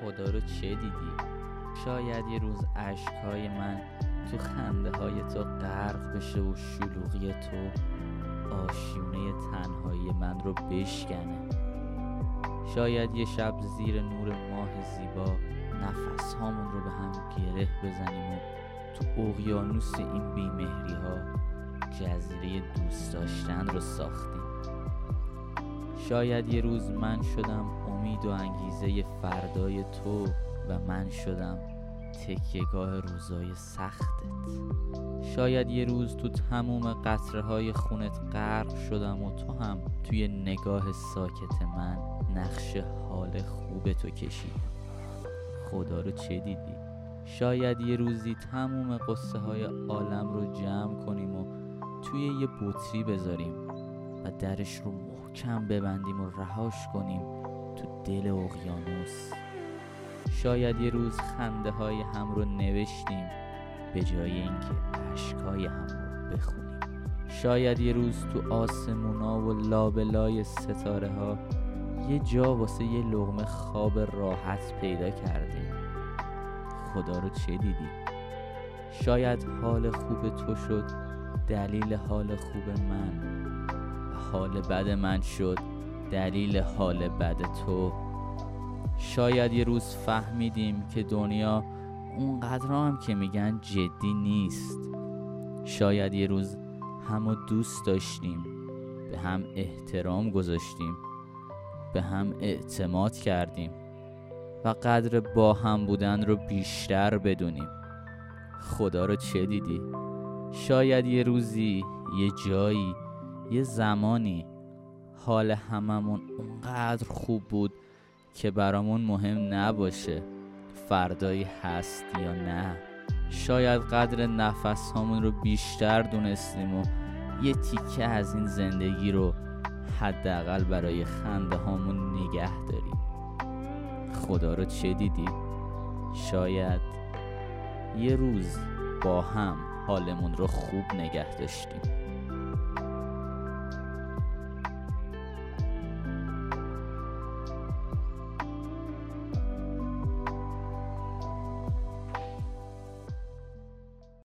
خدا رو چه دیدی؟ شاید یه روز اشکهای من تو خنده های تو غرق بشه و شلوغی تو آشیونه تنهایی من رو بشکنه. شاید یه شب زیر نور ماه زیبا نفس هامون رو به هم گره بزنیم و تو اقیانوس این بیمهری ها جزیره دوست داشتن رو ساختیم. شاید یه روز من شدم امید و انگیزه فردای تو و من شدم تکیهگاه روزای سختت. شاید یه روز تو تموم قطره های خونت غرق شدم و تو هم توی نگاه ساکت من نقش حال خوب تو کشید خدا رو چه دیدی؟ شاید یه روزی تموم قصه های عالم رو جمع کنیم و توی یه بطری بذاریم و درش رو محکم ببندیم و رهاش کنیم. تو دل اقیانوس. شاید یه روز خنده های هم رو نوشتیم به جای اینکه عشقای هم رو بخونیم. شاید یه روز تو آسمونا و لابلای ستاره ها یه جا واسه یه لغمه خواب راحت پیدا کردیم. خدا رو چه دیدی؟ شاید حال خوب تو شد دلیل حال خوب من حال بد من شد. دلیل حال بد تو. شاید یه روز فهمیدیم که دنیا اونقدر هم که میگن جدی نیست. شاید یه روز همو دوست داشتیم به هم احترام گذاشتیم به هم اعتماد کردیم و قدر با هم بودن رو بیشتر بدونیم. خدا رو چه دیدی؟ شاید یه روزی یه جایی یه زمانی حال هممون اونقدر خوب بود که برامون مهم نباشه فردایی هست یا نه. شاید قدر نفس همون رو بیشتر دونستیم و یه تیکه از این زندگی رو حداقل برای خنده هامون نگه داریم. خدا رو چه دیدی؟ شاید یه روز با هم حالمون رو خوب نگه داشتیم.